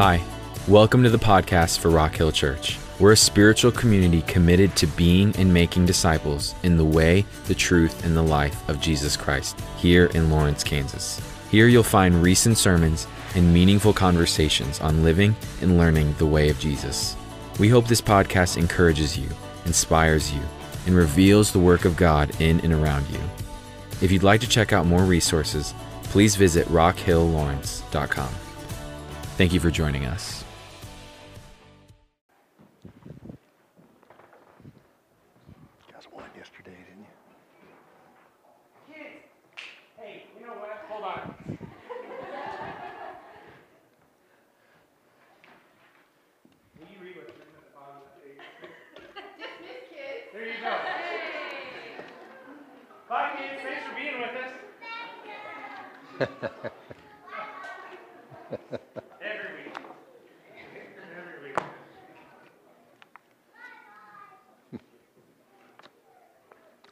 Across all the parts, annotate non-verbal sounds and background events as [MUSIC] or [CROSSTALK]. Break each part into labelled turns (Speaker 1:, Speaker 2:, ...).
Speaker 1: Hi, welcome to the podcast for Rock Hill Church. We're a spiritual community committed to being and making disciples in the way, the truth, and the life of Jesus Christ here in Lawrence, Kansas. Here you'll find recent sermons and meaningful conversations on living and learning the way of Jesus. We hope this podcast encourages you, inspires you, and reveals the work of God in and around you. If you'd like to check out more resources, please visit rockhilllawrence.com. Thank you for joining us.
Speaker 2: You guys won yesterday, didn't you?
Speaker 3: Kids, hey, you know what? Hold on. Will you read what's written at the bottom of the page?
Speaker 4: Dismiss kids.
Speaker 3: There you go. Bye, kids. Thanks for being with us. Every week. Every week.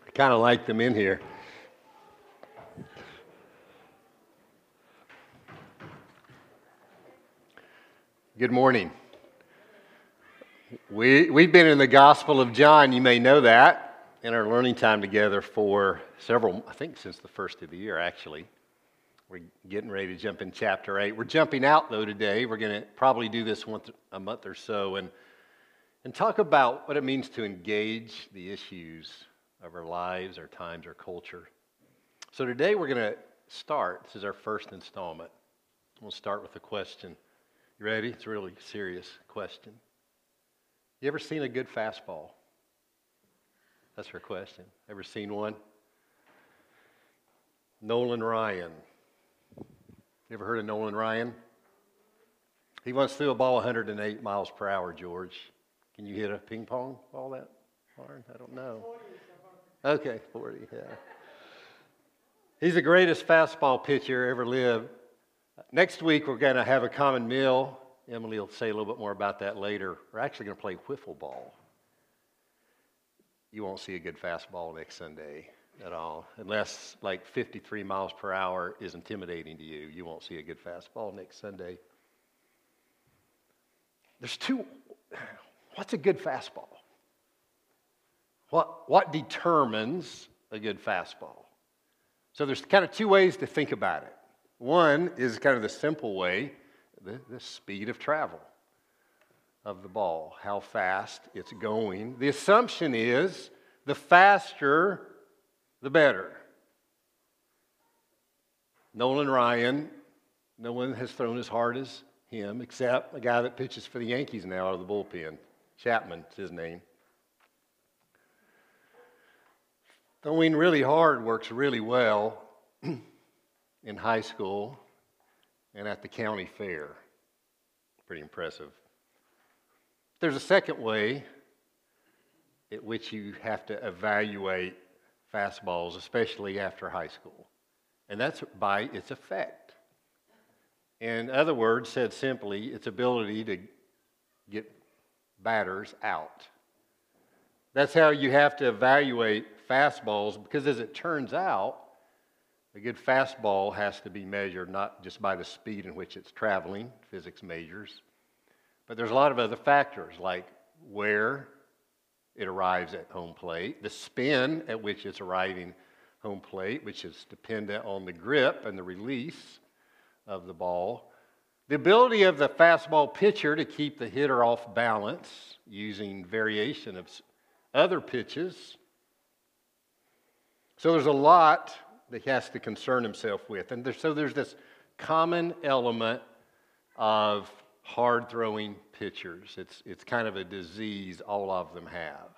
Speaker 2: I kind of like them in here. Good morning. We, we've been in the Gospel of John, you may know that, in our learning time together for several, I think since the first of the year, actually. We're getting ready to jump in chapter 8. We're jumping out, though, today. We're going to probably do this once a month or so and, and talk about what it means to engage the issues of our lives, our times, our culture. So today we're going to start. This is our first installment. We'll start with a question. You ready? It's a really serious question. You ever seen a good fastball? That's her question. Ever seen one? Nolan Ryan. You ever heard of Nolan Ryan? He once threw a ball 108 miles per hour, George. Can you hit a ping pong ball that hard? I don't know. Okay, 40, yeah. He's the greatest fastball pitcher ever lived. Next week, we're going to have a common meal. Emily will say a little bit more about that later. We're actually going to play wiffle ball. You won't see a good fastball next Sunday at all. Unless like 53 miles per hour is intimidating to you, you won't see a good fastball next Sunday. There's two. What's a good fastball? What, what determines a good fastball? So there's kind of two ways to think about it. One is kind of the simple way, the, the speed of travel of the ball, how fast it's going. The assumption is the faster, the better. Nolan Ryan, no one has thrown as hard as him, except a guy that pitches for the Yankees now out of the bullpen. Chapman is his name. Throwing really hard works really well [CLEARS THROAT] in high school and at the county fair. Pretty impressive. There's a second way at which you have to evaluate fastballs, especially after high school, and that's by its effect. In other words, said simply, its ability to get batters out. That's how you have to evaluate fastballs because, as it turns out, a good fastball has to be measured not just by the speed in which it's traveling, physics majors, but there's a lot of other factors like where it arrives at home plate, the spin at which it's arriving home plate, which is dependent on the grip and the release of the ball, the ability of the fastball pitcher to keep the hitter off balance using variation of other pitches. So there's a lot that he has to concern himself with. And so there's this common element of hard throwing pitchers. It's, it's kind of a disease all of them have.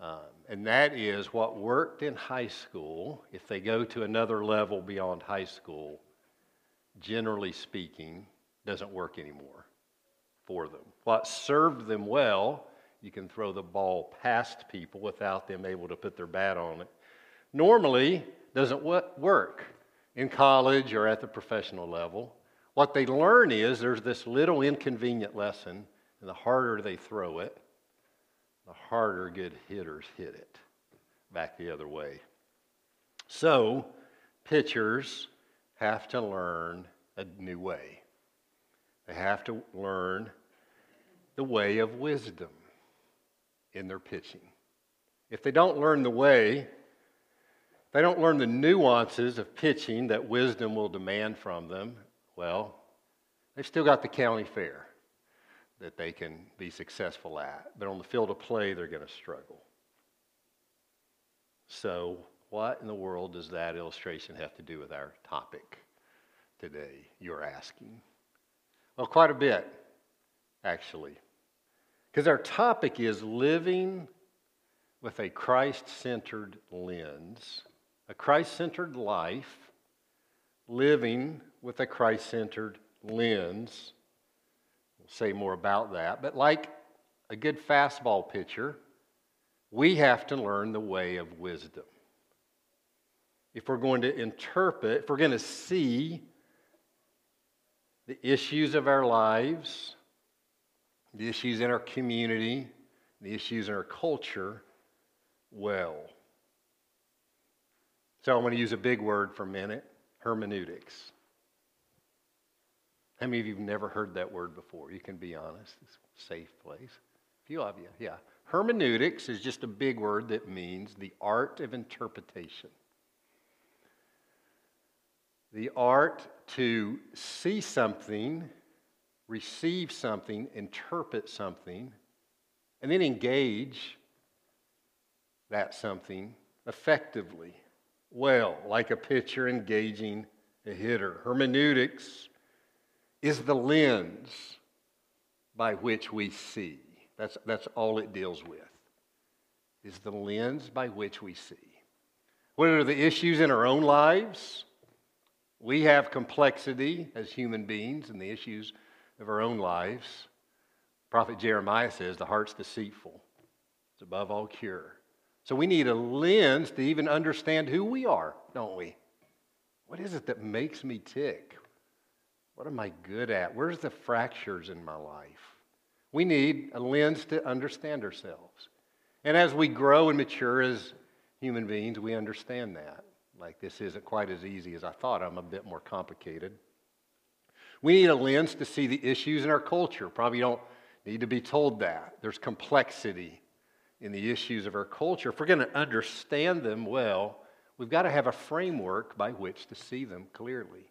Speaker 2: Um, and that is what worked in high school, if they go to another level beyond high school, generally speaking, doesn't work anymore for them. What served them well, you can throw the ball past people without them able to put their bat on it. Normally, doesn't work in college or at the professional level. What they learn is there's this little inconvenient lesson, and the harder they throw it, the harder good hitters hit it back the other way. So, pitchers have to learn a new way. They have to learn the way of wisdom in their pitching. If they don't learn the way, they don't learn the nuances of pitching that wisdom will demand from them, well, they've still got the county fair that they can be successful at. But on the field of play, they're going to struggle. So, what in the world does that illustration have to do with our topic today, you're asking? Well, quite a bit, actually. Because our topic is living with a Christ centered lens, a Christ centered life, living with a Christ centered lens. We'll say more about that. But like a good fastball pitcher, we have to learn the way of wisdom. If we're going to interpret, if we're going to see the issues of our lives, the issues in our community, the issues in our culture well. So I'm going to use a big word for a minute hermeneutics. How many of you have never heard that word before? You can be honest. It's a safe place. A few of you, yeah. Hermeneutics is just a big word that means the art of interpretation. The art to see something, receive something, interpret something, and then engage that something effectively, well, like a pitcher engaging a hitter. Hermeneutics is the lens by which we see. That's, that's all it deals with, is the lens by which we see. What are the issues in our own lives? We have complexity as human beings and the issues of our own lives. Prophet Jeremiah says the heart's deceitful, it's above all cure. So we need a lens to even understand who we are, don't we? What is it that makes me tick? What am I good at? Where's the fractures in my life? We need a lens to understand ourselves. And as we grow and mature as human beings, we understand that. Like this isn't quite as easy as I thought. I'm a bit more complicated. We need a lens to see the issues in our culture. Probably don't need to be told that. There's complexity in the issues of our culture. If we're going to understand them well, we've got to have a framework by which to see them clearly.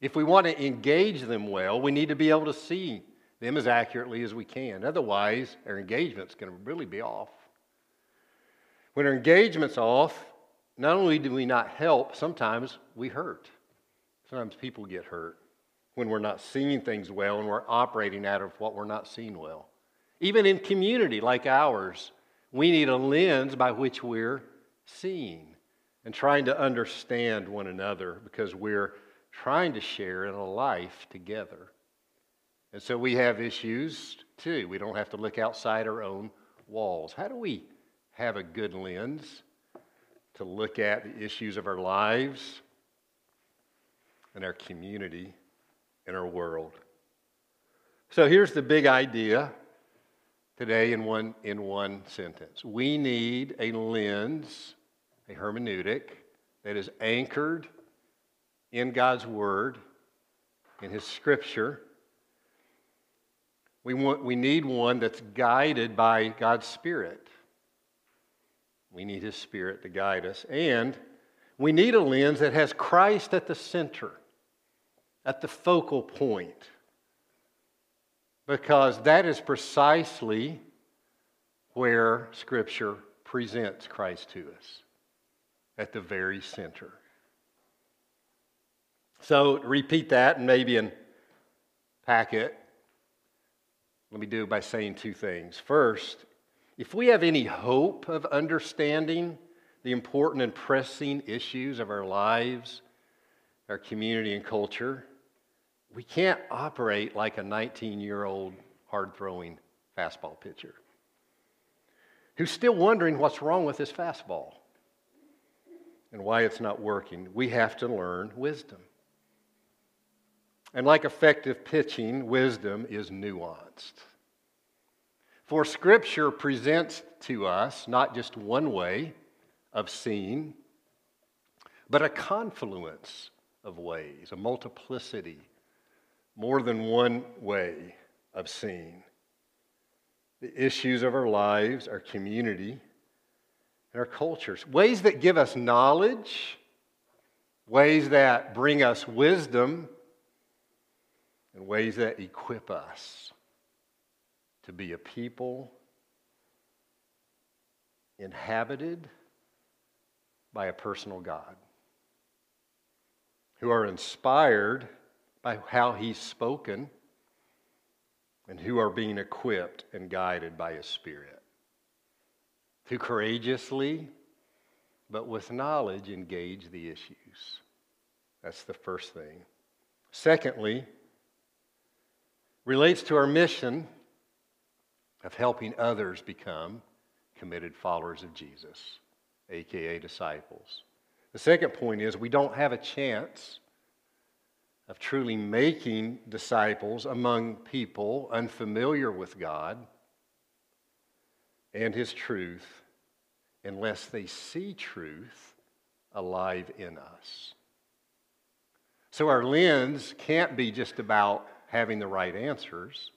Speaker 2: If we want to engage them well, we need to be able to see them as accurately as we can. Otherwise, our engagement's going to really be off. When our engagement's off, not only do we not help, sometimes we hurt. Sometimes people get hurt when we're not seeing things well and we're operating out of what we're not seeing well. Even in community like ours, we need a lens by which we're seeing and trying to understand one another because we're trying to share in a life together. And so we have issues too. We don't have to look outside our own walls. How do we have a good lens to look at the issues of our lives and our community and our world? So here's the big idea today in one, in one sentence. We need a lens, a hermeneutic, that is anchored in God's Word, in His Scripture. We, want, we need one that's guided by God's Spirit. We need His Spirit to guide us. And we need a lens that has Christ at the center, at the focal point because that is precisely where Scripture presents Christ to us at the very center. So, repeat that and maybe in packet. Let me do it by saying two things. First, if we have any hope of understanding the important and pressing issues of our lives, our community, and culture, we can't operate like a 19 year old hard throwing fastball pitcher who's still wondering what's wrong with his fastball and why it's not working. We have to learn wisdom. And like effective pitching, wisdom is nuanced. For Scripture presents to us not just one way of seeing, but a confluence of ways, a multiplicity more than one way of seeing. The issues of our lives, our community, and our cultures. Ways that give us knowledge, ways that bring us wisdom, and ways that equip us to be a people inhabited by a personal God, who are inspired by how He's spoken, and who are being equipped and guided by His Spirit. To courageously, but with knowledge, engage the issues. That's the first thing. Secondly, relates to our mission of helping others become committed followers of Jesus, aka disciples. The second point is we don't have a chance of truly making disciples among people unfamiliar with God and His truth unless they see truth alive in us. So our lens can't be just about having the right answers.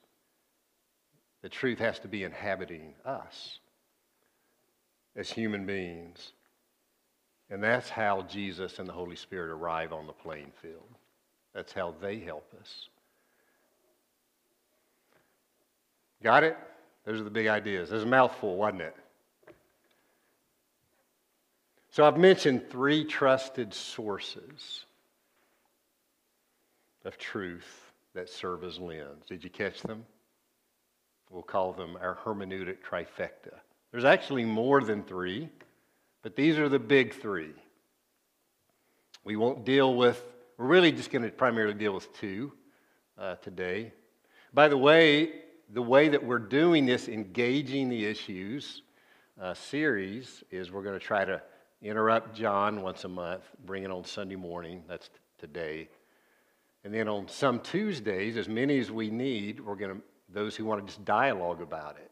Speaker 2: The truth has to be inhabiting us as human beings. And that's how Jesus and the Holy Spirit arrive on the playing field. That's how they help us. Got it? Those are the big ideas. There's a mouthful, wasn't it? So I've mentioned three trusted sources of truth that serve as lens. Did you catch them? We'll call them our hermeneutic trifecta. There's actually more than three, but these are the big three. We won't deal with, we're really just going to primarily deal with two uh, today. By the way, the way that we're doing this engaging the issues uh, series is we're going to try to interrupt John once a month, bring it on Sunday morning. That's t- today. And then on some Tuesdays, as many as we need, we're going to, those who want to just dialogue about it,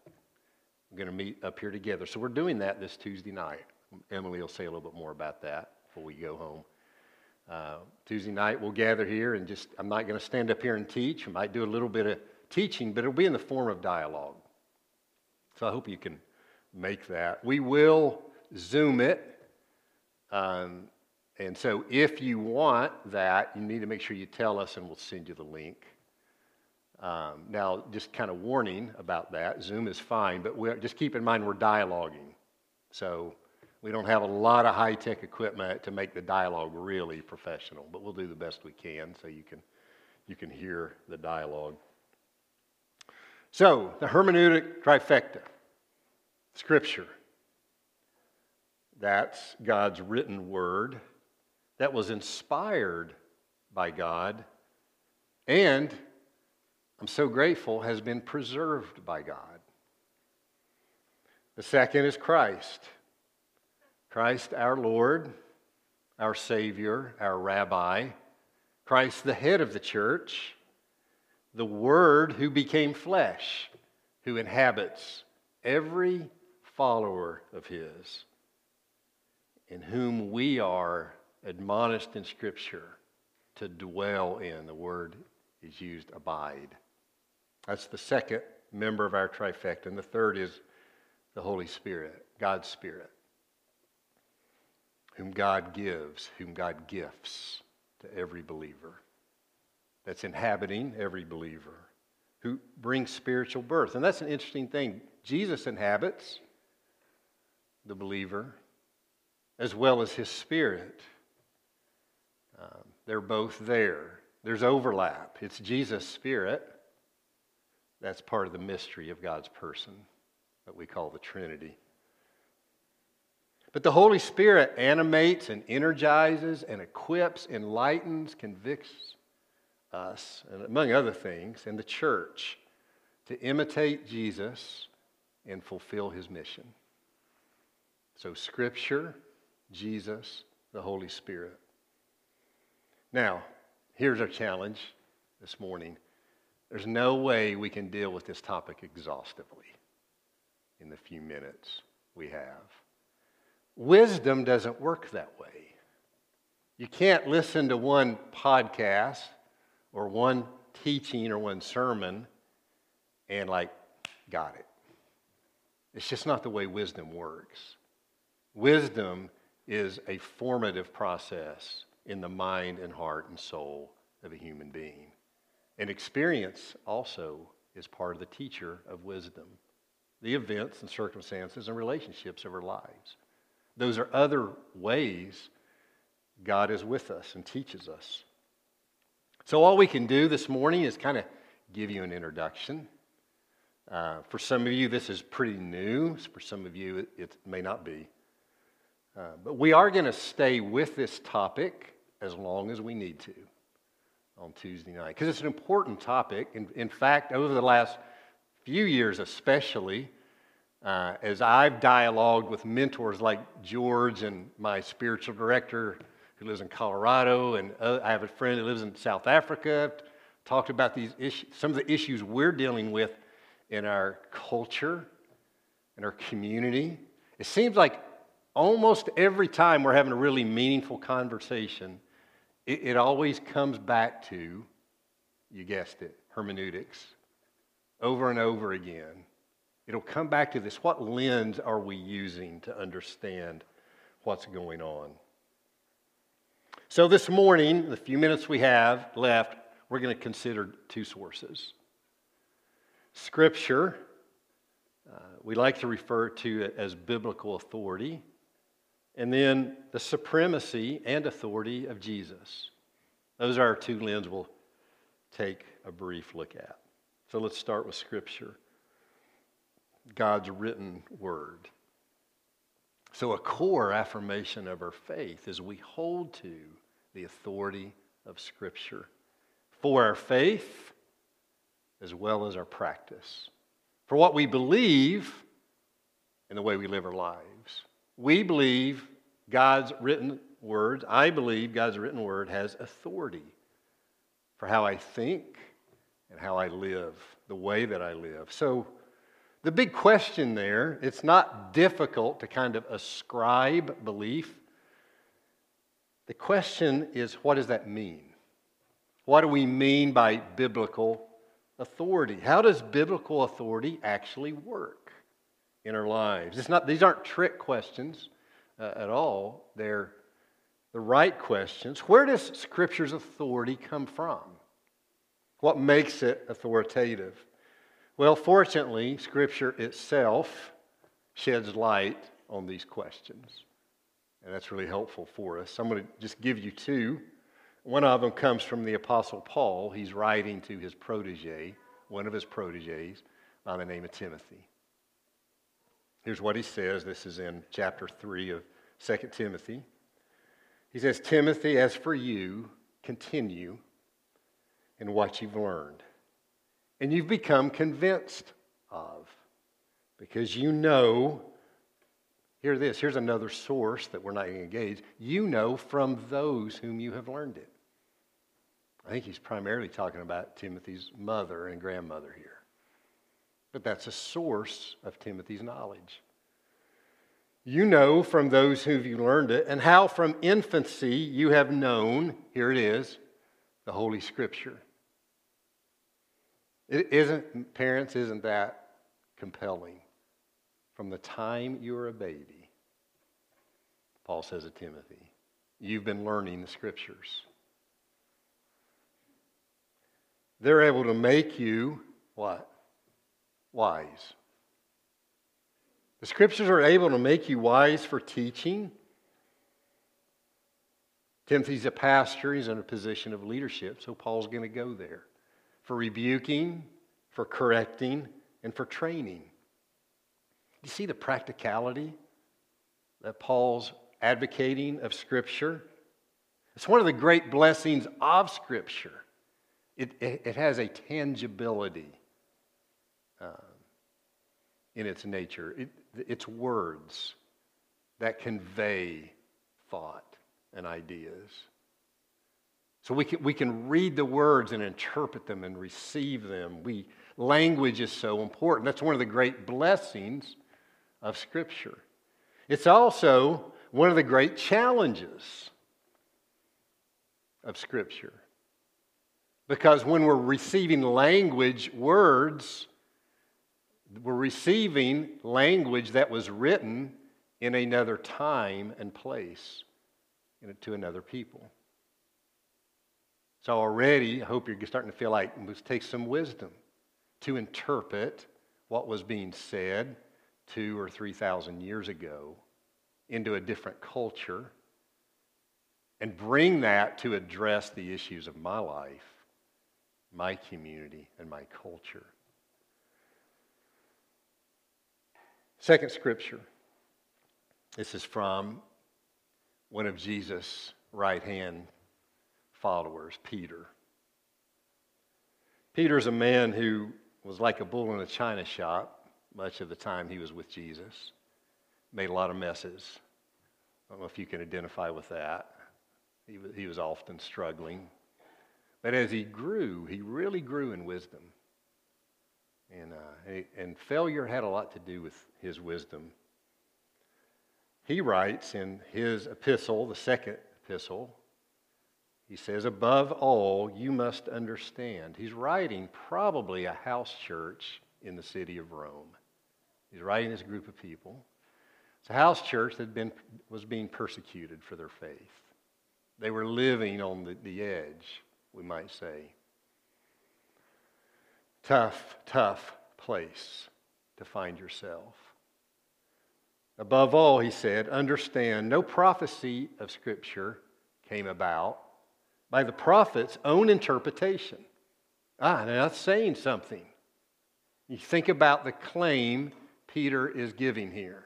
Speaker 2: we're going to meet up here together. So we're doing that this Tuesday night. Emily will say a little bit more about that before we go home. Uh, Tuesday night, we'll gather here and just, I'm not going to stand up here and teach. I might do a little bit of teaching, but it'll be in the form of dialogue. So I hope you can make that. We will Zoom it. Um, and so if you want that, you need to make sure you tell us and we'll send you the link. Um, now, just kind of warning about that Zoom is fine, but just keep in mind we're dialoguing. So we don't have a lot of high tech equipment to make the dialogue really professional, but we'll do the best we can so you can, you can hear the dialogue. So, the hermeneutic trifecta Scripture. That's God's written word that was inspired by God and, I'm so grateful, has been preserved by God. The second is Christ. Christ, our Lord, our Savior, our Rabbi. Christ, the head of the church. The Word who became flesh, who inhabits every follower of His, in whom we are admonished in Scripture to dwell in. The word is used abide. That's the second member of our trifecta. And the third is the Holy Spirit, God's Spirit, whom God gives, whom God gifts to every believer. That's inhabiting every believer, who brings spiritual birth. And that's an interesting thing. Jesus inhabits the believer as well as his spirit. Um, they're both there. There's overlap. It's Jesus' spirit. That's part of the mystery of God's person that we call the Trinity. But the Holy Spirit animates and energizes and equips, enlightens, convicts us, and among other things, and the church to imitate Jesus and fulfill his mission. So, Scripture, Jesus, the Holy Spirit. Now, here's our challenge this morning. There's no way we can deal with this topic exhaustively in the few minutes we have. Wisdom doesn't work that way. You can't listen to one podcast or one teaching or one sermon and like, got it. It's just not the way wisdom works. Wisdom is a formative process in the mind and heart and soul of a human being. And experience also is part of the teacher of wisdom the events and circumstances and relationships of our lives. Those are other ways God is with us and teaches us. So, all we can do this morning is kind of give you an introduction. Uh, for some of you, this is pretty new. For some of you, it, it may not be. Uh, but we are going to stay with this topic as long as we need to on Tuesday night because it's an important topic. In, in fact, over the last few years, especially, uh, as I've dialogued with mentors like George and my spiritual director who lives in Colorado, and uh, I have a friend who lives in South Africa, talked about these issues, some of the issues we're dealing with in our culture, in our community. It seems like almost every time we're having a really meaningful conversation, it, it always comes back to, you guessed it, hermeneutics, over and over again. It'll come back to this what lens are we using to understand what's going on? So, this morning, the few minutes we have left, we're going to consider two sources. Scripture, uh, we like to refer to it as biblical authority, and then the supremacy and authority of Jesus. Those are our two lenses we'll take a brief look at. So let's start with Scripture God's written word. So, a core affirmation of our faith is we hold to the authority of Scripture for our faith as well as our practice, for what we believe and the way we live our lives. We believe God's written words, I believe God's written word has authority for how I think and how I live, the way that I live. So, the big question there, it's not difficult to kind of ascribe belief. The question is, what does that mean? What do we mean by biblical authority? How does biblical authority actually work in our lives? It's not, these aren't trick questions uh, at all. They're the right questions. Where does Scripture's authority come from? What makes it authoritative? Well, fortunately, Scripture itself sheds light on these questions. And that's really helpful for us. I'm going to just give you two. One of them comes from the Apostle Paul. He's writing to his protege, one of his proteges, by the name of Timothy. Here's what he says. This is in chapter 3 of 2 Timothy. He says, Timothy, as for you, continue in what you've learned and you've become convinced of because you know. Hear this here's another source that we're not going to engage. You know from those whom you have learned it. I think he's primarily talking about Timothy's mother and grandmother here. But that's a source of Timothy's knowledge. You know from those who you learned it, and how from infancy you have known, here it is, the Holy Scripture. It isn't, parents, isn't that compelling? From the time you were a baby, Paul says to Timothy, you've been learning the Scriptures. They're able to make you what? Wise. The scriptures are able to make you wise for teaching. Timothy's a pastor, he's in a position of leadership, so Paul's going to go there for rebuking, for correcting, and for training. You see the practicality that Paul's advocating of Scripture? It's one of the great blessings of Scripture. It, it, it has a tangibility uh, in its nature. It, it's words that convey thought and ideas. So we can, we can read the words and interpret them and receive them. We, language is so important. That's one of the great blessings of Scripture. It's also one of the great challenges of Scripture. Because when we're receiving language, words, we're receiving language that was written in another time and place to another people. So already, I hope you're starting to feel like it must take some wisdom to interpret what was being said two or three thousand years ago into a different culture and bring that to address the issues of my life, my community, and my culture. Second scripture. This is from one of Jesus' right hand followers, Peter. Peter's a man who was like a bull in a china shop much of the time he was with Jesus, made a lot of messes. I don't know if you can identify with that. He was, he was often struggling. But as he grew, he really grew in wisdom. And, uh, and failure had a lot to do with his wisdom. He writes in his epistle, the second epistle, he says, above all, you must understand. He's writing probably a house church in the city of Rome. He's writing this group of people. It's a house church that been, was being persecuted for their faith. They were living on the, the edge, we might say. Tough, tough place to find yourself. Above all, he said, understand no prophecy of Scripture came about by the prophet's own interpretation. Ah, that's saying something. You think about the claim Peter is giving here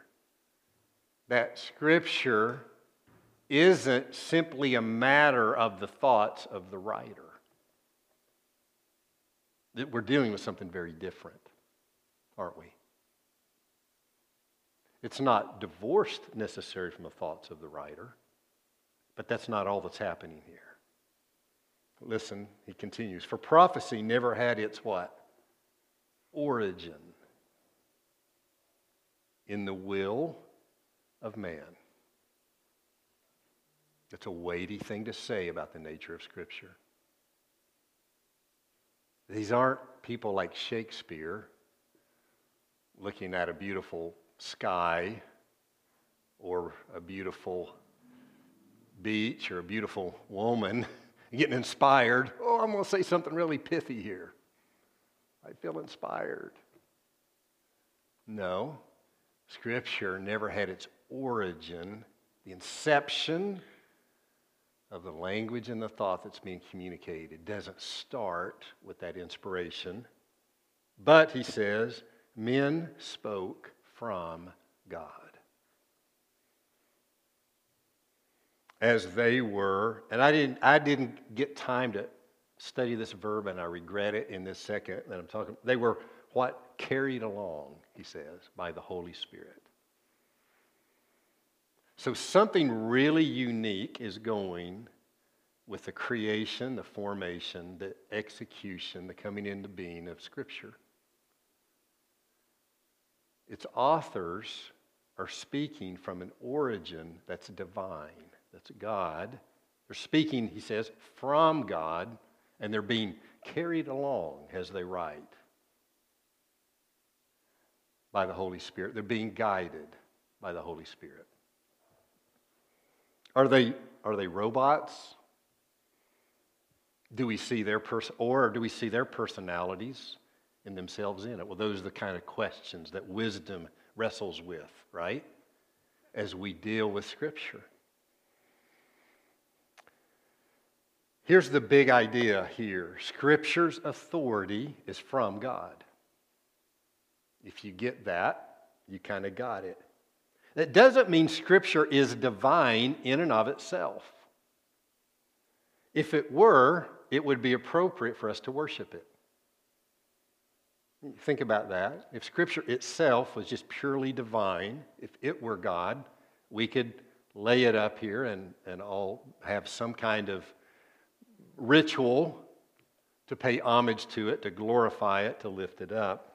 Speaker 2: that Scripture isn't simply a matter of the thoughts of the writer. That we're dealing with something very different, aren't we? It's not divorced necessarily from the thoughts of the writer, but that's not all that's happening here. Listen, he continues. For prophecy never had its what? Origin in the will of man. It's a weighty thing to say about the nature of Scripture. These aren't people like Shakespeare looking at a beautiful sky or a beautiful beach or a beautiful woman [LAUGHS] getting inspired. Oh, I'm going to say something really pithy here. I feel inspired. No, Scripture never had its origin, the inception of the language and the thought that's being communicated. It doesn't start with that inspiration. But, he says, men spoke from God. As they were, and I didn't, I didn't get time to study this verb, and I regret it in this second that I'm talking. They were what carried along, he says, by the Holy Spirit. So something really unique is going with the creation, the formation, the execution, the coming into being of Scripture. Its authors are speaking from an origin that's divine. That's God. They're speaking, he says, from God, and they're being carried along as they write by the Holy Spirit. They're being guided by the Holy Spirit. Are they, are they robots? Do we see their or do we see their personalities and themselves in it? Well, those are the kind of questions that wisdom wrestles with, right? As we deal with Scripture. Here's the big idea here Scripture's authority is from God. If you get that, you kind of got it. That doesn't mean Scripture is divine in and of itself. If it were, it would be appropriate for us to worship it. Think about that. If Scripture itself was just purely divine, if it were God, we could lay it up here and, and all have some kind of ritual to pay homage to it, to glorify it, to lift it up.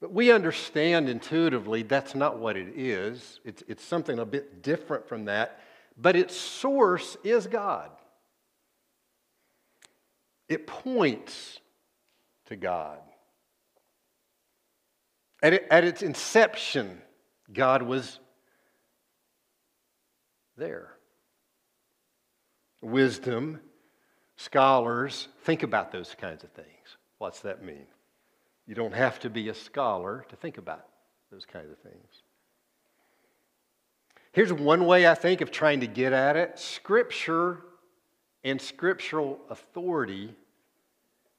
Speaker 2: But we understand intuitively that's not what it is. It's, it's something a bit different from that, but its source is God. it points to God. At, it, at its inception, God was there. Wisdom, scholars think about those kinds of things. What's that mean? You don't have to be a scholar to think about those kinds of things. Here's one way I think of trying to get at it Scripture and scriptural authority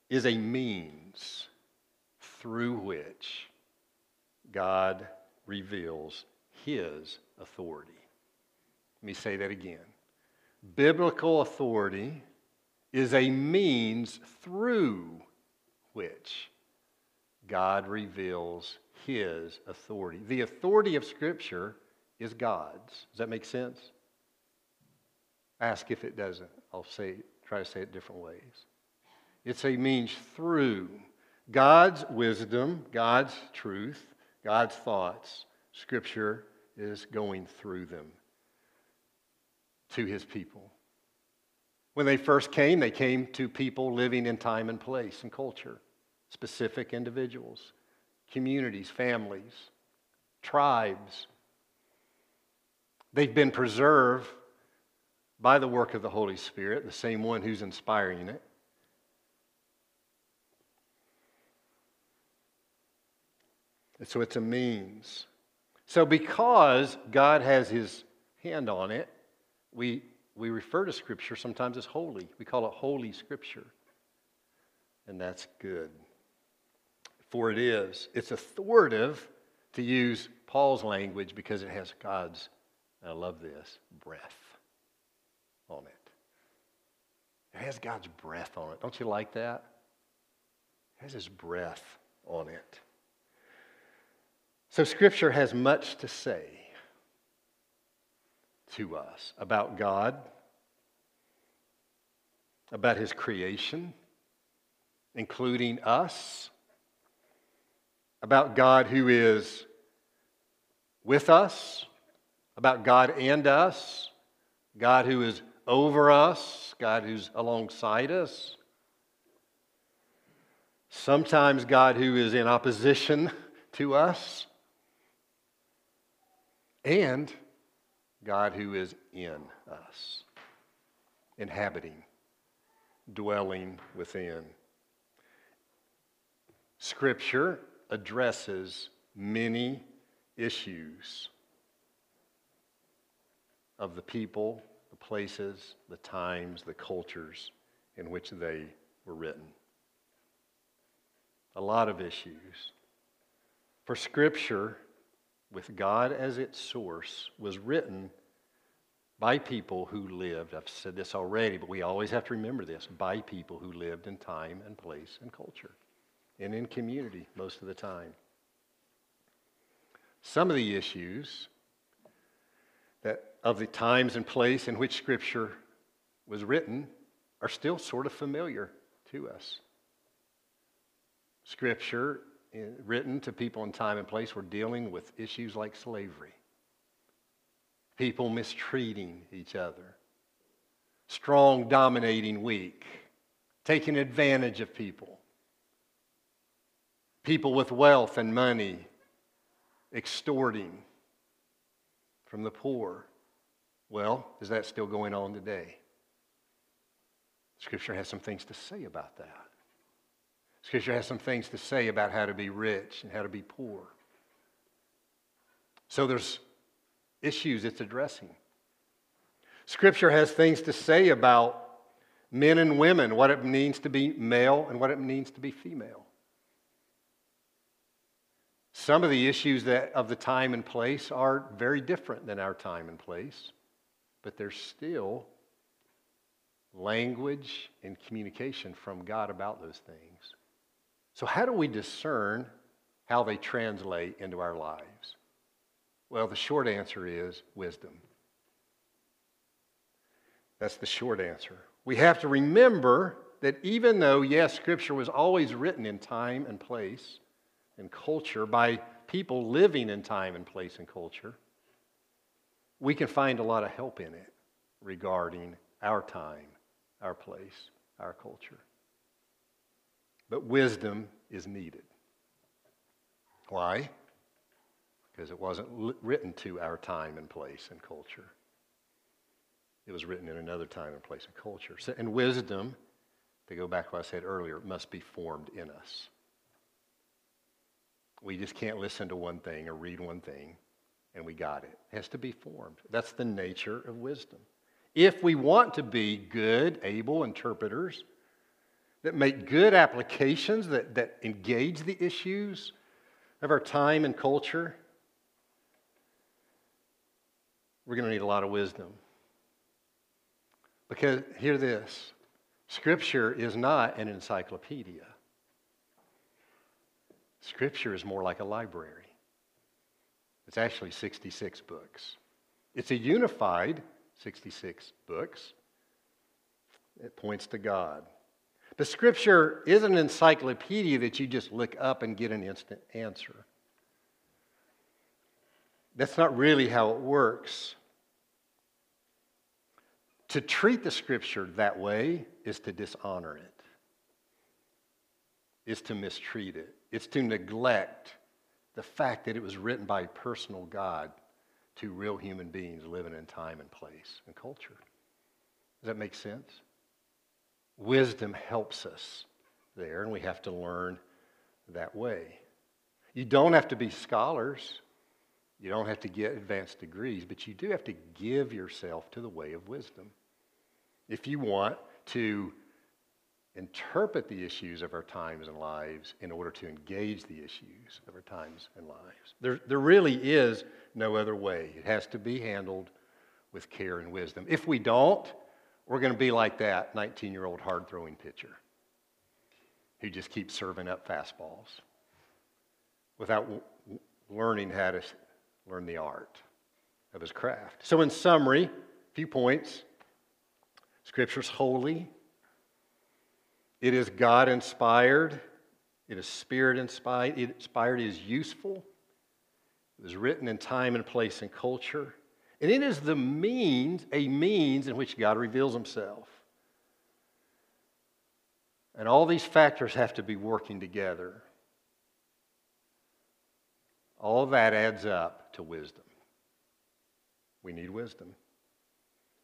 Speaker 2: is a means through which God reveals his authority. Let me say that again. Biblical authority is a means through which God reveals his authority. The authority of Scripture is God's. Does that make sense? Ask if it doesn't. I'll say, try to say it different ways. It's a means through God's wisdom, God's truth, God's thoughts. Scripture is going through them to his people. When they first came, they came to people living in time and place and culture, specific individuals, communities, families, tribes. They've been preserved by the work of the Holy Spirit, the same one who's inspiring it. And so it's a means. So, because God has his hand on it, we, we refer to Scripture sometimes as holy. We call it Holy Scripture. And that's good. For it is. It's authoritative to use Paul's language because it has God's, I love this, breath on it. It has God's breath on it. Don't you like that? It has His breath on it. So, Scripture has much to say to us about God, about His creation, including us, about God who is with us, about God and us, God who is over us, God who's alongside us. Sometimes God who is in opposition [LAUGHS] to us. And God who is in us, inhabiting, dwelling within. Scripture addresses many issues of the people the places, the times, the cultures in which they were written. A lot of issues. For Scripture, with God as its source, was written by people who lived. I've said this already, but we always have to remember this by people who lived in time and place and culture and in community most of the time. Some of the issues that of the times and place in which Scripture was written are still sort of familiar to us. Scripture written to people in time and place were dealing with issues like slavery, people mistreating each other, strong dominating weak, taking advantage of people, people with wealth and money extorting from the poor. Well, is that still going on today? Scripture has some things to say about that. Scripture has some things to say about how to be rich and how to be poor. So there's issues it's addressing. Scripture has things to say about men and women, what it means to be male and what it means to be female. Some of the issues that, of the time and place are very different than our time and place, but there's still language and communication from God about those things. So, how do we discern how they translate into our lives? Well, the short answer is wisdom. That's the short answer. We have to remember that even though, yes, Scripture was always written in time and place, and culture by people living in time and place and culture, we can find a lot of help in it regarding our time, our place, our culture. But wisdom is needed. Why? Because it wasn't written to our time and place and culture. It was written in another time and place and culture. So, and wisdom, to go back to what I said earlier, must be formed in us. We just can't listen to one thing or read one thing and we got it. It has to be formed. That's the nature of wisdom. If we want to be good, able interpreters that make good applications, that, that engage the issues of our time and culture, we're going to need a lot of wisdom. Because, hear this Scripture is not an encyclopedia, Scripture is more like a library. It's actually 66 books. It's a unified 66 books. It points to God. The scripture is an encyclopedia that you just look up and get an instant answer. That's not really how it works. To treat the scripture that way is to dishonor it, is to mistreat it, it's to neglect the fact that it was written by a personal God to real human beings living in time and place and culture. Does that make sense? Wisdom helps us there, and we have to learn that way. You don't have to be scholars. You don't have to get advanced degrees, but you do have to give yourself to the way of wisdom. If you want to interpret the issues of our times and lives in order to engage the issues of our times and lives. There, there really is no other way. It has to be handled with care and wisdom. If we don't, we're going to be like that 19 year old hard throwing pitcher who just keeps serving up fastballs without w- learning how to learn the art of his craft. So, in summary, a few points Scripture's holy, it is God inspired. It is spirit inspired. Inspired is useful. It was written in time and place and culture. And it is the means, a means in which God reveals himself. And all these factors have to be working together. All that adds up to wisdom. We need wisdom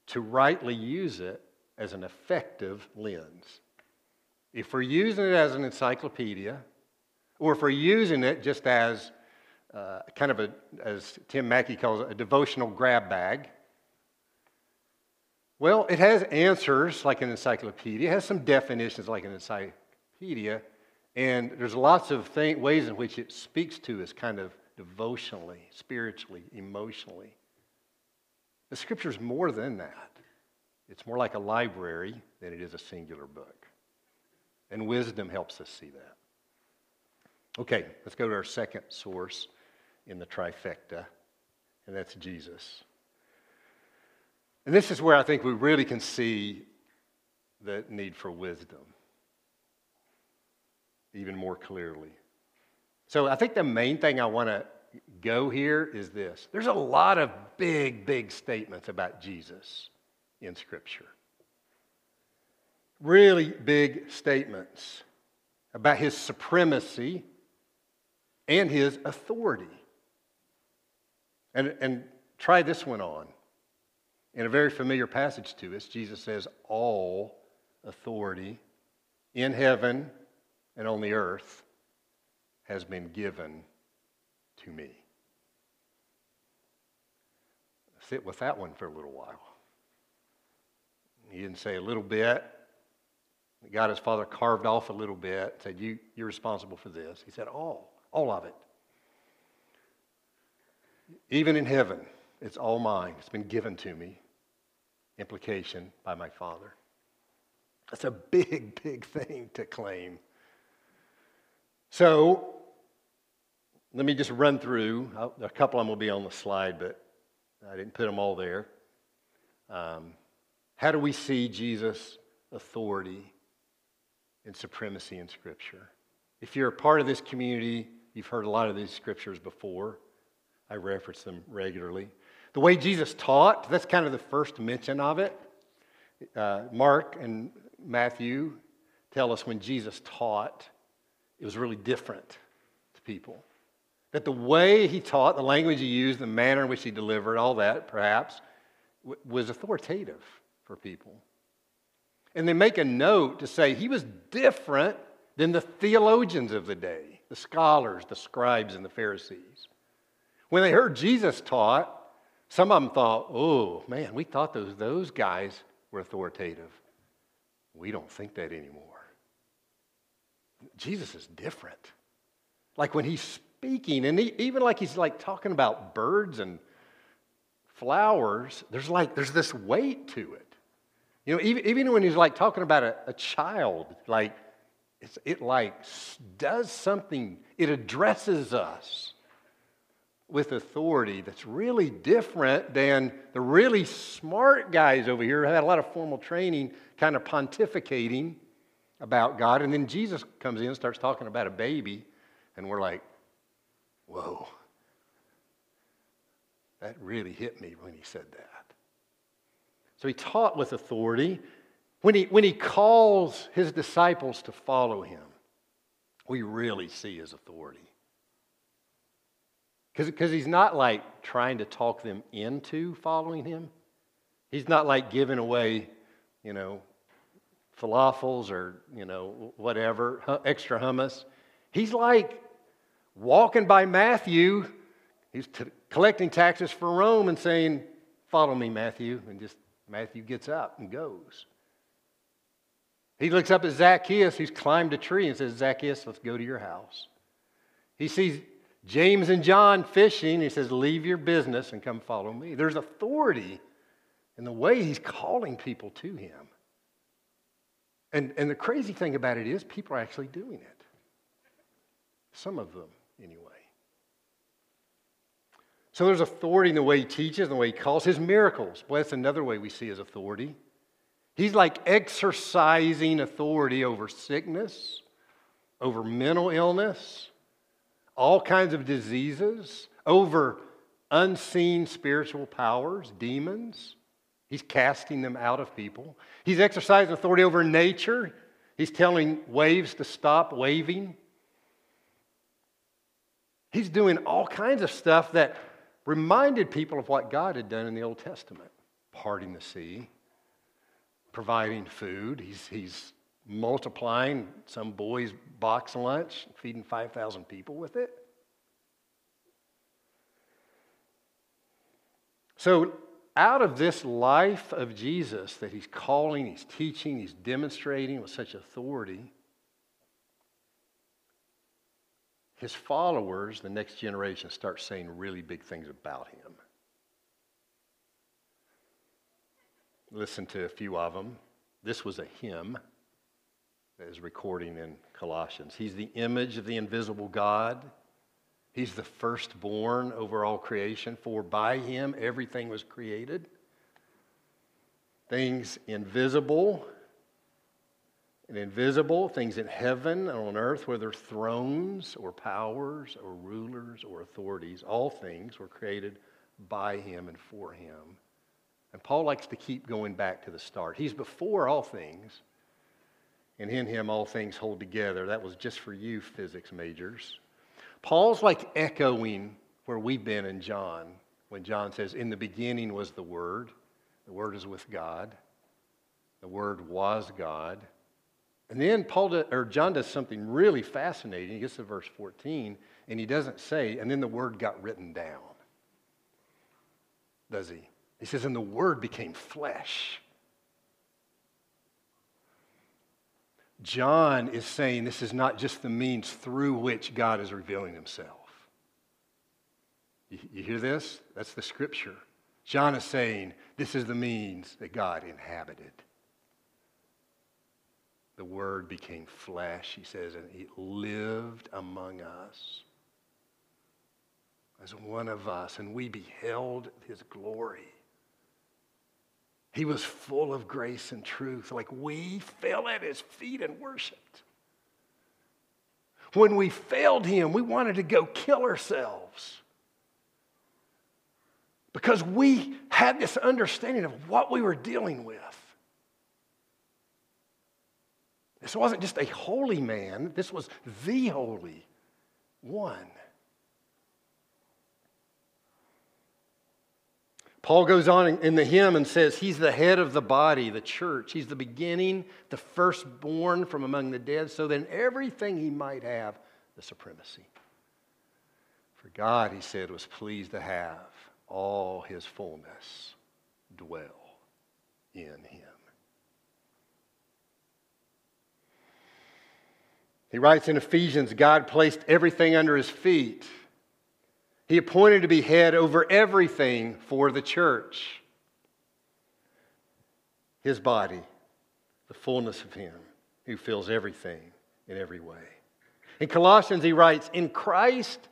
Speaker 2: to rightly use it as an effective lens. If we're using it as an encyclopedia, or if we're using it just as uh, kind of a, as Tim Mackie calls it, a devotional grab bag, well, it has answers like an encyclopedia, it has some definitions like an encyclopedia, and there's lots of th- ways in which it speaks to us kind of devotionally, spiritually, emotionally. The scripture is more than that. It's more like a library than it is a singular book. And wisdom helps us see that. Okay, let's go to our second source in the trifecta, and that's Jesus. And this is where I think we really can see the need for wisdom even more clearly. So I think the main thing I want to go here is this there's a lot of big, big statements about Jesus in Scripture really big statements about his supremacy and his authority. And, and try this one on. In a very familiar passage to us, Jesus says, All authority in heaven and on the earth has been given to me. Sit with that one for a little while. He didn't say a little bit, God his father carved off a little bit, said, you, You're responsible for this. He said, All, all of it. Even in heaven, it's all mine. It's been given to me. Implication by my father. That's a big, [LAUGHS] big thing to claim. So, let me just run through. A couple of them will be on the slide, but I didn't put them all there. Um, how do we see Jesus' authority and supremacy in Scripture. If you're a part of this community, you've heard a lot of these scriptures before. I reference them regularly. The way Jesus taught, that's kind of the first mention of it. Uh, Mark and Matthew tell us when Jesus taught it was really different to people. That the way he taught, the language he used, the manner in which he delivered, all that perhaps, w- was authoritative for people. And they make a note to say he was different than the theologians of the day, the scholars, the scribes, and the Pharisees. When they heard Jesus taught, some of them thought, oh, man, we thought those, those guys were authoritative. We don't think that anymore. Jesus is different. Like when he's speaking, and he, even like he's like talking about birds and flowers, there's like there's this weight to it. You know, even, even when he's like talking about a, a child, like it's, it like does something, it addresses us with authority that's really different than the really smart guys over here who had a lot of formal training, kind of pontificating about God. And then Jesus comes in and starts talking about a baby, and we're like, whoa. That really hit me when he said that. So he taught with authority. When he, when he calls his disciples to follow him, we really see his authority. Because he's not like trying to talk them into following him. He's not like giving away, you know, falafels or, you know, whatever, extra hummus. He's like walking by Matthew. He's t- collecting taxes for Rome and saying, Follow me, Matthew. And just Matthew gets up and goes. He looks up at Zacchaeus, who's climbed a tree, and says, Zacchaeus, let's go to your house. He sees James and John fishing. He says, Leave your business and come follow me. There's authority in the way he's calling people to him. And, and the crazy thing about it is, people are actually doing it. Some of them, anyway. So there's authority in the way he teaches, and the way he calls his miracles. Well, that's another way we see his authority. He's like exercising authority over sickness, over mental illness, all kinds of diseases, over unseen spiritual powers, demons. He's casting them out of people. He's exercising authority over nature. He's telling waves to stop waving. He's doing all kinds of stuff that reminded people of what God had done in the Old Testament parting the sea, providing food. He's, he's multiplying some boy's box lunch, feeding 5,000 people with it. So, out of this life of Jesus that he's calling, he's teaching, he's demonstrating with such authority, his followers, the next generation, start saying really big things about him. Listen to a few of them. This was a hymn is recording in Colossians. He's the image of the invisible God. He's the firstborn over all creation, for by him everything was created. Things invisible and invisible, things in heaven and on earth, whether thrones or powers or rulers or authorities, all things were created by him and for him. And Paul likes to keep going back to the start. He's before all things, and in him all things hold together. That was just for you, physics majors. Paul's like echoing where we've been in John when John says, In the beginning was the Word, the Word is with God, the Word was God. And then Paul or John does something really fascinating. He gets to verse 14, and he doesn't say, and then the word got written down. Does he? He says, and the word became flesh. John is saying this is not just the means through which God is revealing himself. You, you hear this? That's the scripture. John is saying this is the means that God inhabited. The Word became flesh, he says, and he lived among us as one of us, and we beheld his glory. He was full of grace and truth, like we fell at his feet and worshiped. When we failed him, we wanted to go kill ourselves because we had this understanding of what we were dealing with. This wasn't just a holy man, this was the Holy One. Paul goes on in the hymn and says, He's the head of the body, the church. He's the beginning, the firstborn from among the dead, so that in everything he might have the supremacy. For God, he said, was pleased to have all his fullness dwell in him. He writes in Ephesians God placed everything under his feet he appointed to be head over everything for the church, his body, the fullness of him who fills everything in every way. In Colossians, he writes, In Christ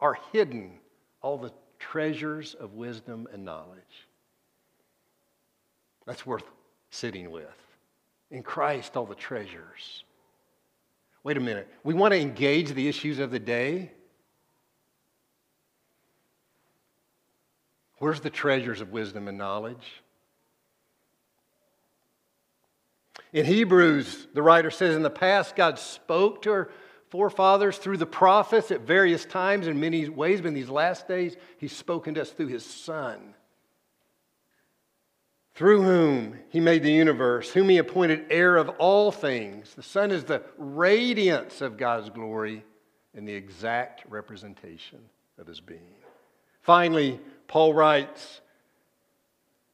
Speaker 2: are hidden all the treasures of wisdom and knowledge. That's worth sitting with. In Christ, all the treasures. Wait a minute. We want to engage the issues of the day. Where's the treasures of wisdom and knowledge? In Hebrews, the writer says, In the past, God spoke to our forefathers through the prophets at various times in many ways, but in these last days, He's spoken to us through His Son, through whom He made the universe, whom He appointed heir of all things. The Son is the radiance of God's glory and the exact representation of His being. Finally, Paul writes,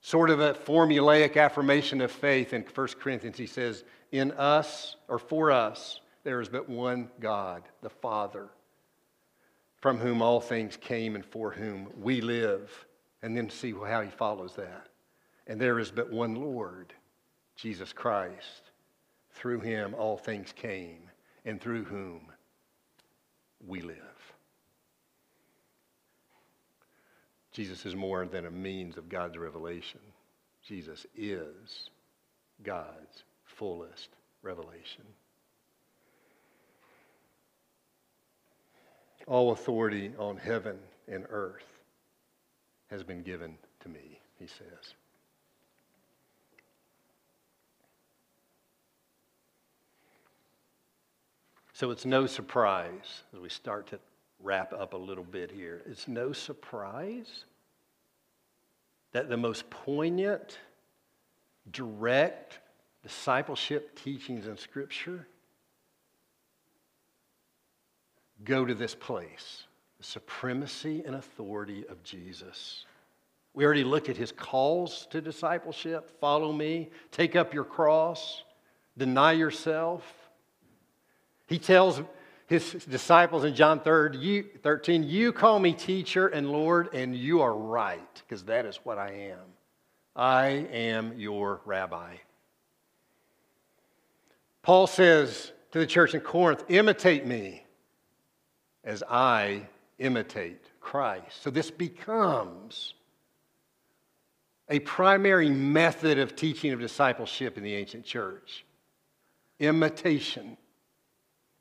Speaker 2: sort of a formulaic affirmation of faith in 1 Corinthians. He says, In us, or for us, there is but one God, the Father, from whom all things came and for whom we live. And then see how he follows that. And there is but one Lord, Jesus Christ. Through him all things came, and through whom we live. Jesus is more than a means of God's revelation. Jesus is God's fullest revelation. All authority on heaven and earth has been given to me, he says. So it's no surprise as we start to wrap up a little bit here. It's no surprise that the most poignant, direct discipleship teachings in Scripture go to this place the supremacy and authority of Jesus. We already looked at his calls to discipleship follow me, take up your cross, deny yourself. He tells his disciples in John 13, You call me teacher and Lord, and you are right, because that is what I am. I am your rabbi. Paul says to the church in Corinth, Imitate me as I imitate Christ. So this becomes a primary method of teaching of discipleship in the ancient church imitation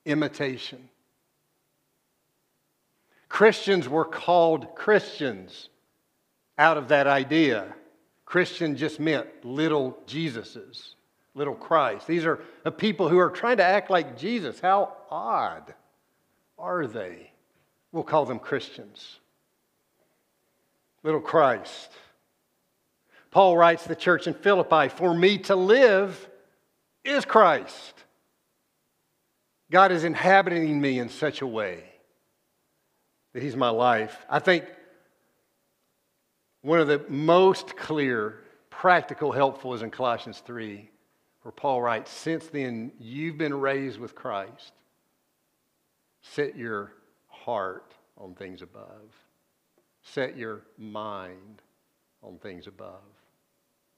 Speaker 2: imitation. Christians were called Christians out of that idea. Christian just meant little Jesuses, little Christ. These are people who are trying to act like Jesus. How odd are they? We'll call them Christians. Little Christ. Paul writes the church in Philippi For me to live is Christ. God is inhabiting me in such a way that He's my life. I think one of the most clear, practical, helpful is in Colossians 3, where Paul writes, Since then you've been raised with Christ, set your heart on things above, set your mind on things above.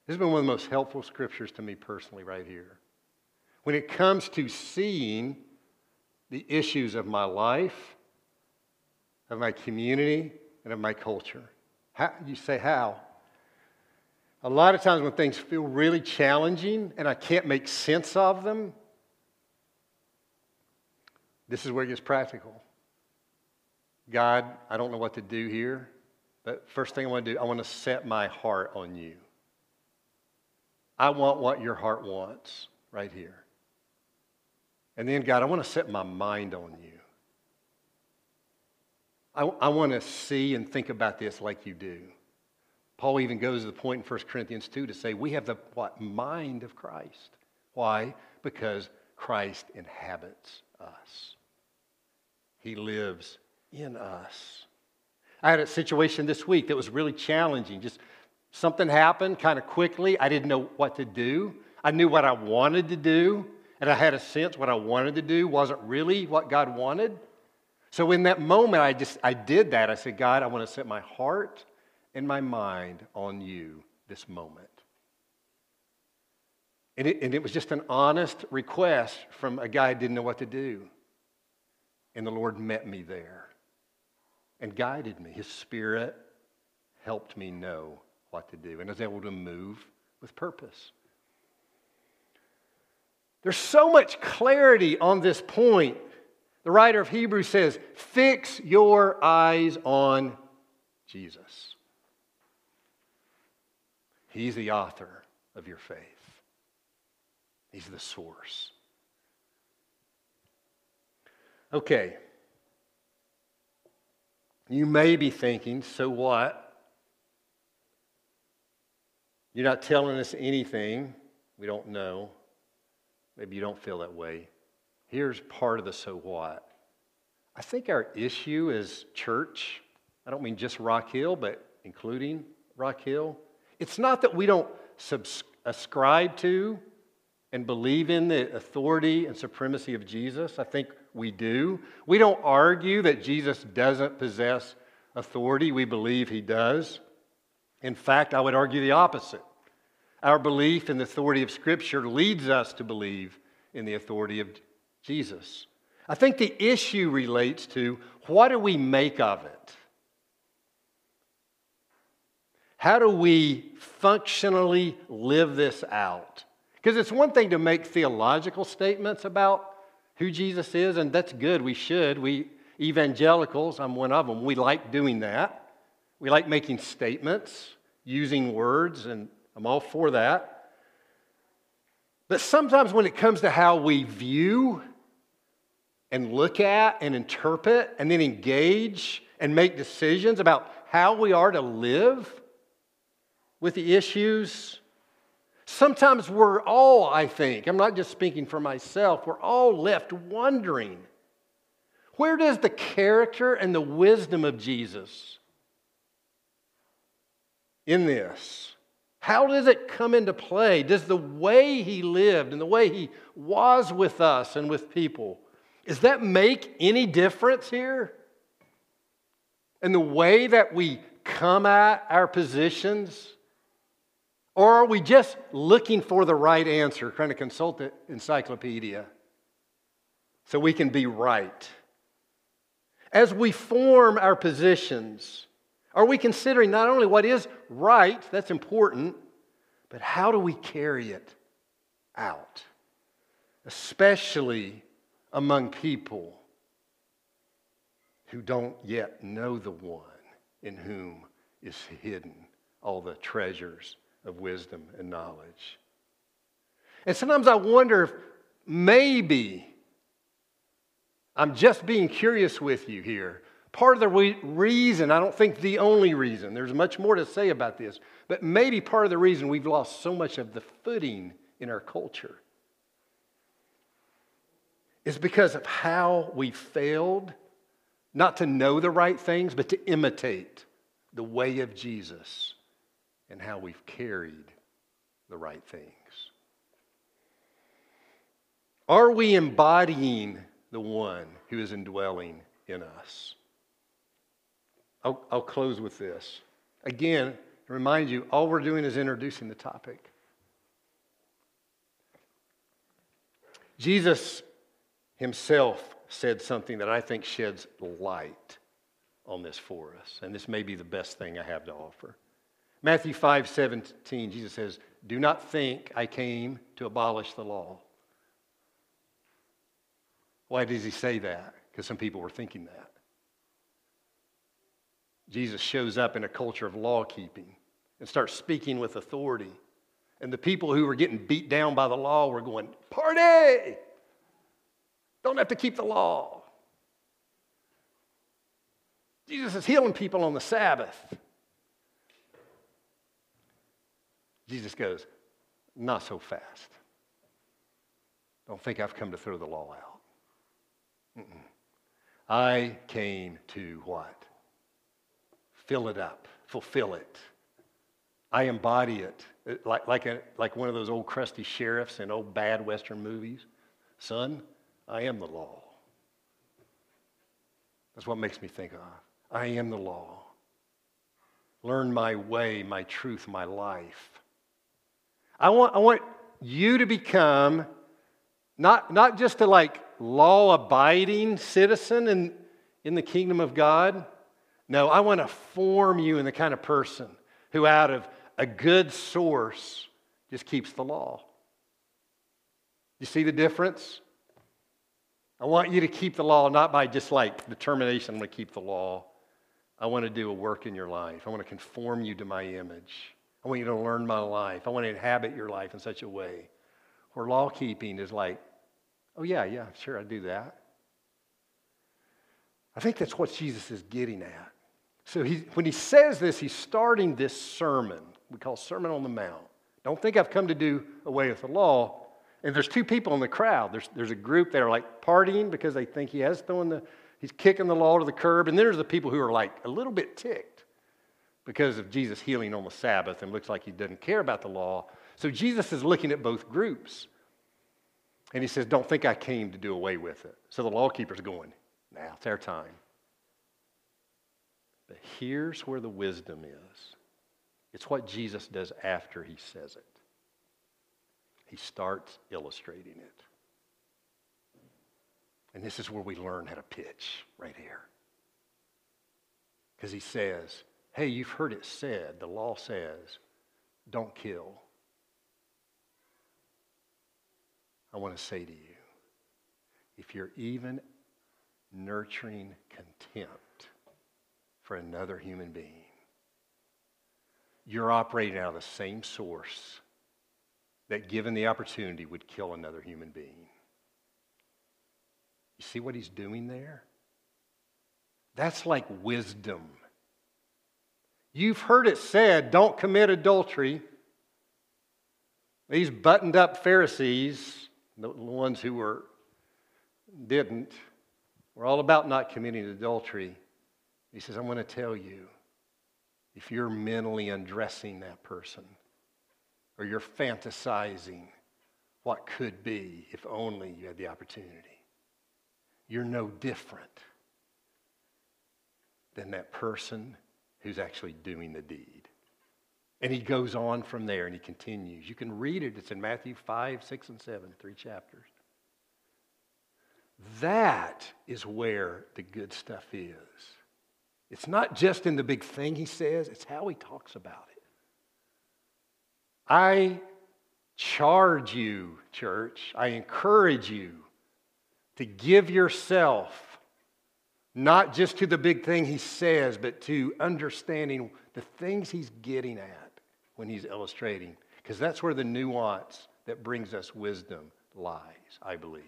Speaker 2: This has been one of the most helpful scriptures to me personally, right here. When it comes to seeing the issues of my life, of my community, and of my culture. How, you say, how? A lot of times when things feel really challenging and I can't make sense of them, this is where it gets practical. God, I don't know what to do here, but first thing I want to do, I want to set my heart on you. I want what your heart wants right here. And then, God, I want to set my mind on you. I, I want to see and think about this like you do. Paul even goes to the point in 1 Corinthians 2 to say we have the what mind of Christ. Why? Because Christ inhabits us. He lives in us. I had a situation this week that was really challenging. Just something happened kind of quickly. I didn't know what to do. I knew what I wanted to do, and I had a sense what I wanted to do wasn't really what God wanted. So in that moment, I just I did that. I said, God, I want to set my heart and my mind on you this moment. And it, and it was just an honest request from a guy who didn't know what to do. And the Lord met me there and guided me. His Spirit helped me know what to do, and I was able to move with purpose. There's so much clarity on this point. The writer of Hebrews says, Fix your eyes on Jesus. He's the author of your faith, He's the source. Okay. You may be thinking, so what? You're not telling us anything. We don't know. Maybe you don't feel that way. Here's part of the so what. I think our issue is church. I don't mean just Rock Hill, but including Rock Hill. It's not that we don't subscribe to and believe in the authority and supremacy of Jesus. I think we do. We don't argue that Jesus doesn't possess authority. We believe he does. In fact, I would argue the opposite. Our belief in the authority of Scripture leads us to believe in the authority of Jesus. I think the issue relates to what do we make of it? How do we functionally live this out? Because it's one thing to make theological statements about who Jesus is, and that's good. We should. We evangelicals, I'm one of them, we like doing that. We like making statements, using words, and I'm all for that. But sometimes when it comes to how we view and look at and interpret and then engage and make decisions about how we are to live with the issues Sometimes we're all, I think, I'm not just speaking for myself, we're all left wondering where does the character and the wisdom of Jesus in this? How does it come into play? Does the way he lived and the way he was with us and with people, does that make any difference here? In the way that we come at our positions? Or are we just looking for the right answer, trying to consult the encyclopedia so we can be right? As we form our positions, are we considering not only what is right, that's important, but how do we carry it out? Especially among people who don't yet know the one in whom is hidden all the treasures of wisdom and knowledge. And sometimes I wonder if maybe I'm just being curious with you here. Part of the re- reason, I don't think the only reason, there's much more to say about this, but maybe part of the reason we've lost so much of the footing in our culture is because of how we failed not to know the right things, but to imitate the way of Jesus and how we've carried the right things. Are we embodying the one who is indwelling in us? I'll, I'll close with this. Again, remind you, all we're doing is introducing the topic. Jesus himself said something that I think sheds light on this for us, and this may be the best thing I have to offer. Matthew 5 17, Jesus says, Do not think I came to abolish the law. Why does he say that? Because some people were thinking that. Jesus shows up in a culture of law keeping and starts speaking with authority. And the people who were getting beat down by the law were going, Party! don't have to keep the law. Jesus is healing people on the Sabbath. Jesus goes, Not so fast. Don't think I've come to throw the law out. Mm-mm. I came to what? Fill it up, fulfill it. I embody it uh, like, like, a, like one of those old crusty sheriffs in old bad Western movies. Son, I am the law. That's what makes me think of. I am the law. Learn my way, my truth, my life. I want, I want you to become not, not just a like law abiding citizen in, in the kingdom of God. No, I want to form you in the kind of person who, out of a good source, just keeps the law. You see the difference? I want you to keep the law not by just like determination, I'm going to keep the law. I want to do a work in your life. I want to conform you to my image. I want you to learn my life. I want to inhabit your life in such a way where law keeping is like, oh, yeah, yeah, sure, I do that. I think that's what Jesus is getting at. So he, when he says this, he's starting this sermon we call Sermon on the Mount. Don't think I've come to do away with the law. And there's two people in the crowd. There's, there's a group that are like partying because they think he has thrown the, he's kicking the law to the curb. And then there's the people who are like a little bit ticked because of Jesus healing on the Sabbath and looks like he doesn't care about the law. So Jesus is looking at both groups. And he says, Don't think I came to do away with it. So the law keeper's going, Now it's our time. But here's where the wisdom is it's what Jesus does after he says it. He starts illustrating it. And this is where we learn how to pitch right here. Because he says, Hey, you've heard it said, the law says, don't kill. I want to say to you, if you're even nurturing contempt for another human being, you're operating out of the same source that, given the opportunity, would kill another human being. You see what he's doing there? That's like wisdom. You've heard it said, don't commit adultery. These buttoned up Pharisees, the ones who were didn't, were all about not committing adultery. He says, I'm going to tell you if you're mentally undressing that person or you're fantasizing what could be if only you had the opportunity. You're no different than that person who's actually doing the deed. And he goes on from there and he continues. You can read it, it's in Matthew 5, 6, and 7, three chapters. That is where the good stuff is. It's not just in the big thing he says, it's how he talks about it. I charge you, church, I encourage you to give yourself not just to the big thing he says, but to understanding the things he's getting at when he's illustrating. Because that's where the nuance that brings us wisdom lies, I believe.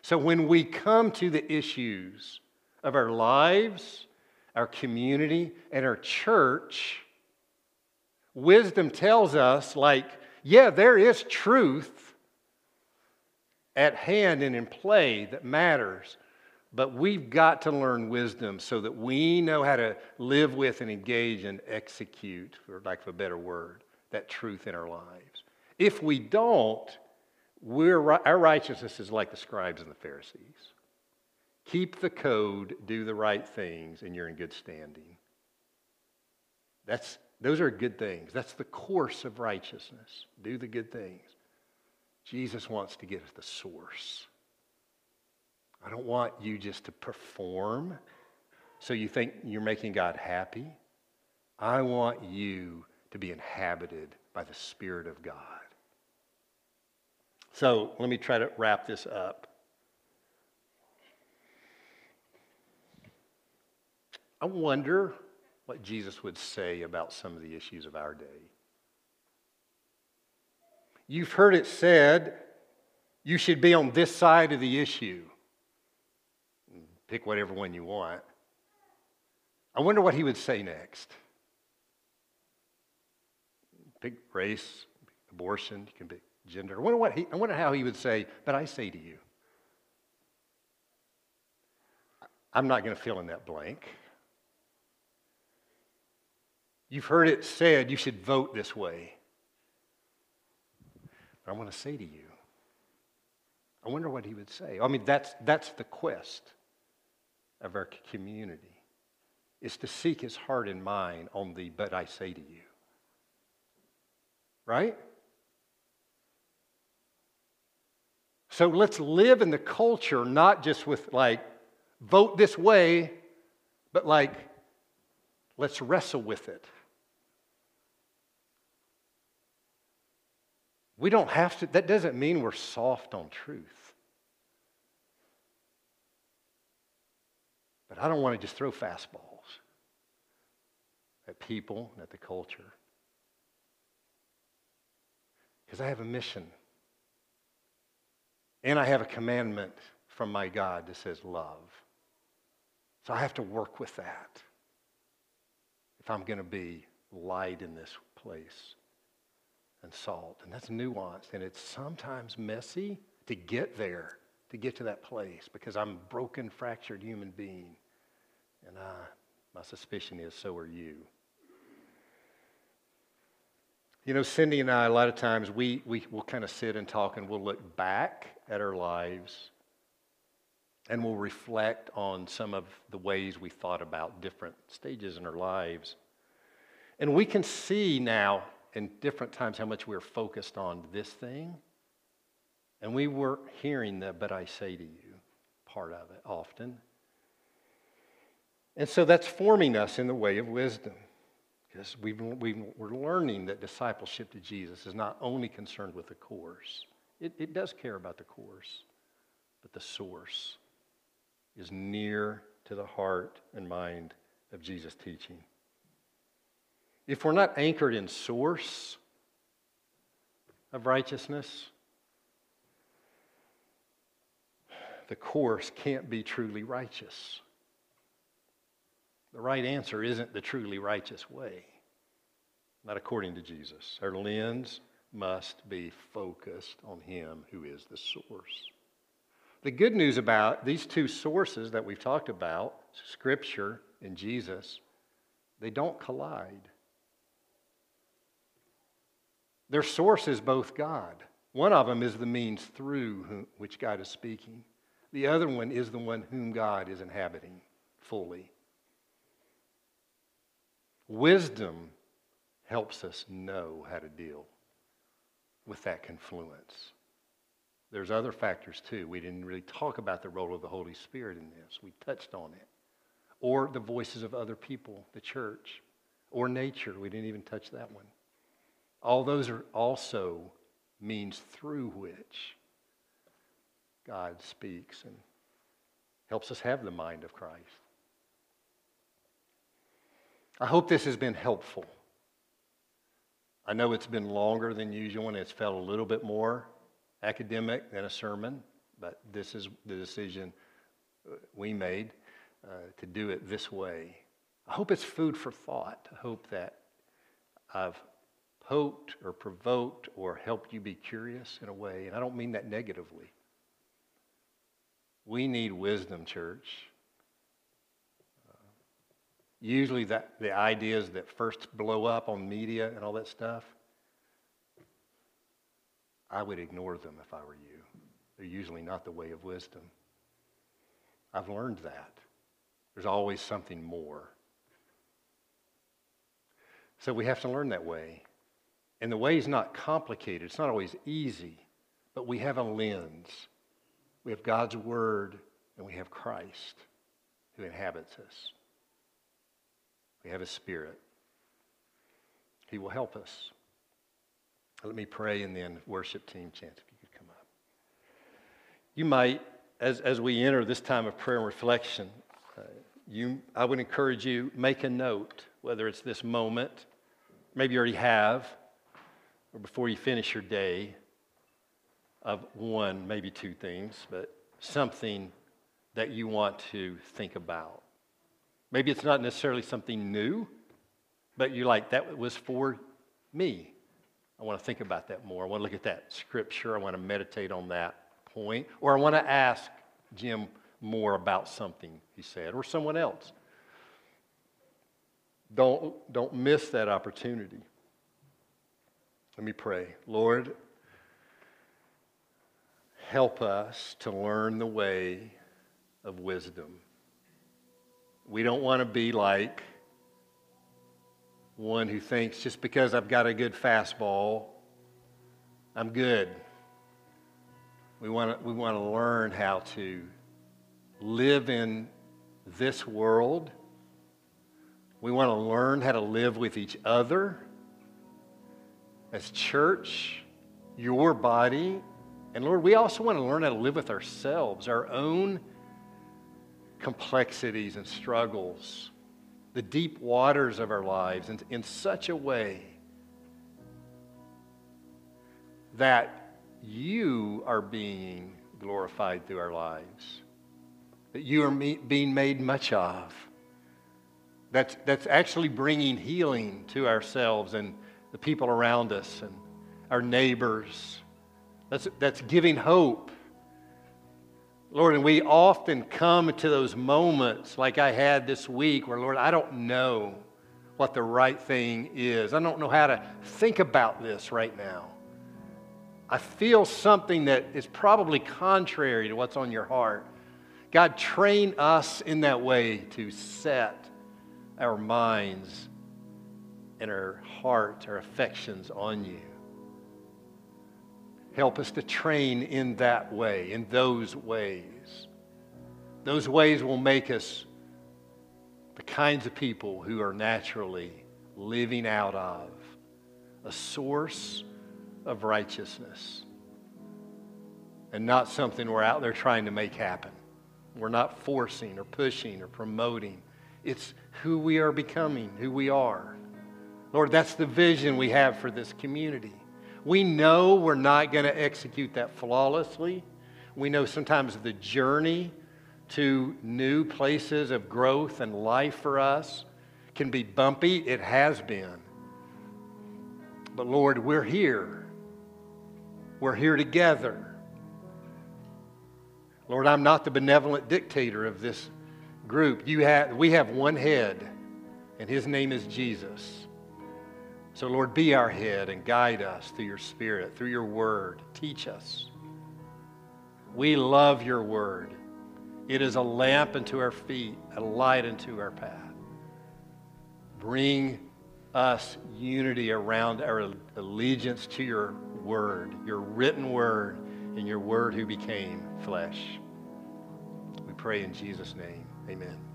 Speaker 2: So when we come to the issues of our lives, our community, and our church, wisdom tells us, like, yeah, there is truth at hand and in play that matters, but we've got to learn wisdom so that we know how to live with and engage and execute, for lack of a better word, that truth in our lives. If we don't, we're, our righteousness is like the scribes and the Pharisees. Keep the code, do the right things, and you're in good standing. That's, those are good things. That's the course of righteousness. Do the good things. Jesus wants to get at the source. I don't want you just to perform so you think you're making God happy. I want you to be inhabited by the Spirit of God. So let me try to wrap this up. I wonder what Jesus would say about some of the issues of our day. You've heard it said you should be on this side of the issue. Pick whatever one you want. I wonder what he would say next. Pick race, abortion, you can pick gender. I wonder, what he, I wonder how he would say, but I say to you. I'm not going to fill in that blank. You've heard it said you should vote this way. But I want to say to you, I wonder what he would say. I mean, that's, that's the quest of our community, is to seek his heart and mind on the but I say to you. Right? So let's live in the culture, not just with like, vote this way, but like, let's wrestle with it. We don't have to, that doesn't mean we're soft on truth. But I don't want to just throw fastballs at people and at the culture. Because I have a mission. And I have a commandment from my God that says love. So I have to work with that if I'm going to be light in this place and salt. And that's nuanced. And it's sometimes messy to get there, to get to that place, because I'm a broken, fractured human being. And I, my suspicion is so are you. You know, Cindy and I, a lot of times, we, we will kind of sit and talk and we'll look back at our lives and we'll reflect on some of the ways we thought about different stages in our lives. And we can see now in different times how much we were focused on this thing. And we weren't hearing the, but I say to you, part of it often. And so that's forming us in the way of wisdom. Because we we're learning that discipleship to Jesus is not only concerned with the course, it, it does care about the course, but the source is near to the heart and mind of Jesus' teaching. If we're not anchored in source of righteousness, the course can't be truly righteous. The right answer isn't the truly righteous way, not according to Jesus. Our lens must be focused on Him who is the source. The good news about these two sources that we've talked about, Scripture and Jesus, they don't collide. Their source is both God. One of them is the means through which God is speaking. The other one is the one whom God is inhabiting fully. Wisdom helps us know how to deal with that confluence. There's other factors too. We didn't really talk about the role of the Holy Spirit in this. We touched on it. Or the voices of other people, the church, or nature. We didn't even touch that one. All those are also means through which God speaks and helps us have the mind of Christ. I hope this has been helpful. I know it's been longer than usual and it's felt a little bit more academic than a sermon, but this is the decision uh, we made uh, to do it this way. I hope it's food for thought. I hope that I've poked or provoked or helped you be curious in a way, and I don't mean that negatively. We need wisdom, church. Uh, usually, that, the ideas that first blow up on media and all that stuff, I would ignore them if I were you. They're usually not the way of wisdom. I've learned that. There's always something more. So we have to learn that way. And the way is not complicated, it's not always easy, but we have a lens. We have God's Word, and we have Christ who inhabits us. We have a Spirit. He will help us. Let me pray and then worship team chance if you could come up. You might, as, as we enter this time of prayer and reflection, uh, you, I would encourage you, make a note, whether it's this moment, maybe you already have, or before you finish your day, of one, maybe two things, but something that you want to think about. Maybe it's not necessarily something new, but you're like, that was for me. I want to think about that more. I want to look at that scripture. I want to meditate on that point. Or I want to ask Jim more about something he said, or someone else. Don't, don't miss that opportunity. Let me pray. Lord, help us to learn the way of wisdom. We don't want to be like one who thinks just because I've got a good fastball, I'm good. We want to, we want to learn how to live in this world. We want to learn how to live with each other as church, your body. And Lord, we also want to learn how to live with ourselves, our own complexities and struggles, the deep waters of our lives in, in such a way that you are being glorified through our lives, that you are me, being made much of. That's, that's actually bringing healing to ourselves and the people around us and our neighbors. That's, that's giving hope Lord, and we often come to those moments like I had this week where, Lord, I don't know what the right thing is. I don't know how to think about this right now. I feel something that is probably contrary to what's on your heart. God, train us in that way to set our minds and our heart, our affections on you. Help us to train in that way, in those ways. Those ways will make us the kinds of people who are naturally living out of a source of righteousness and not something we're out there trying to make happen. We're not forcing or pushing or promoting. It's who we are becoming, who we are. Lord, that's the vision we have for this community. We know we're not going to execute that flawlessly. We know sometimes the journey to new places of growth and life for us can be bumpy. It has been. But Lord, we're here. We're here together. Lord, I'm not the benevolent dictator of this group. You have, we have one head, and his name is Jesus. So, Lord, be our head and guide us through your Spirit, through your word. Teach us. We love your word. It is a lamp unto our feet, a light unto our path. Bring us unity around our allegiance to your word, your written word, and your word who became flesh. We pray in Jesus' name. Amen.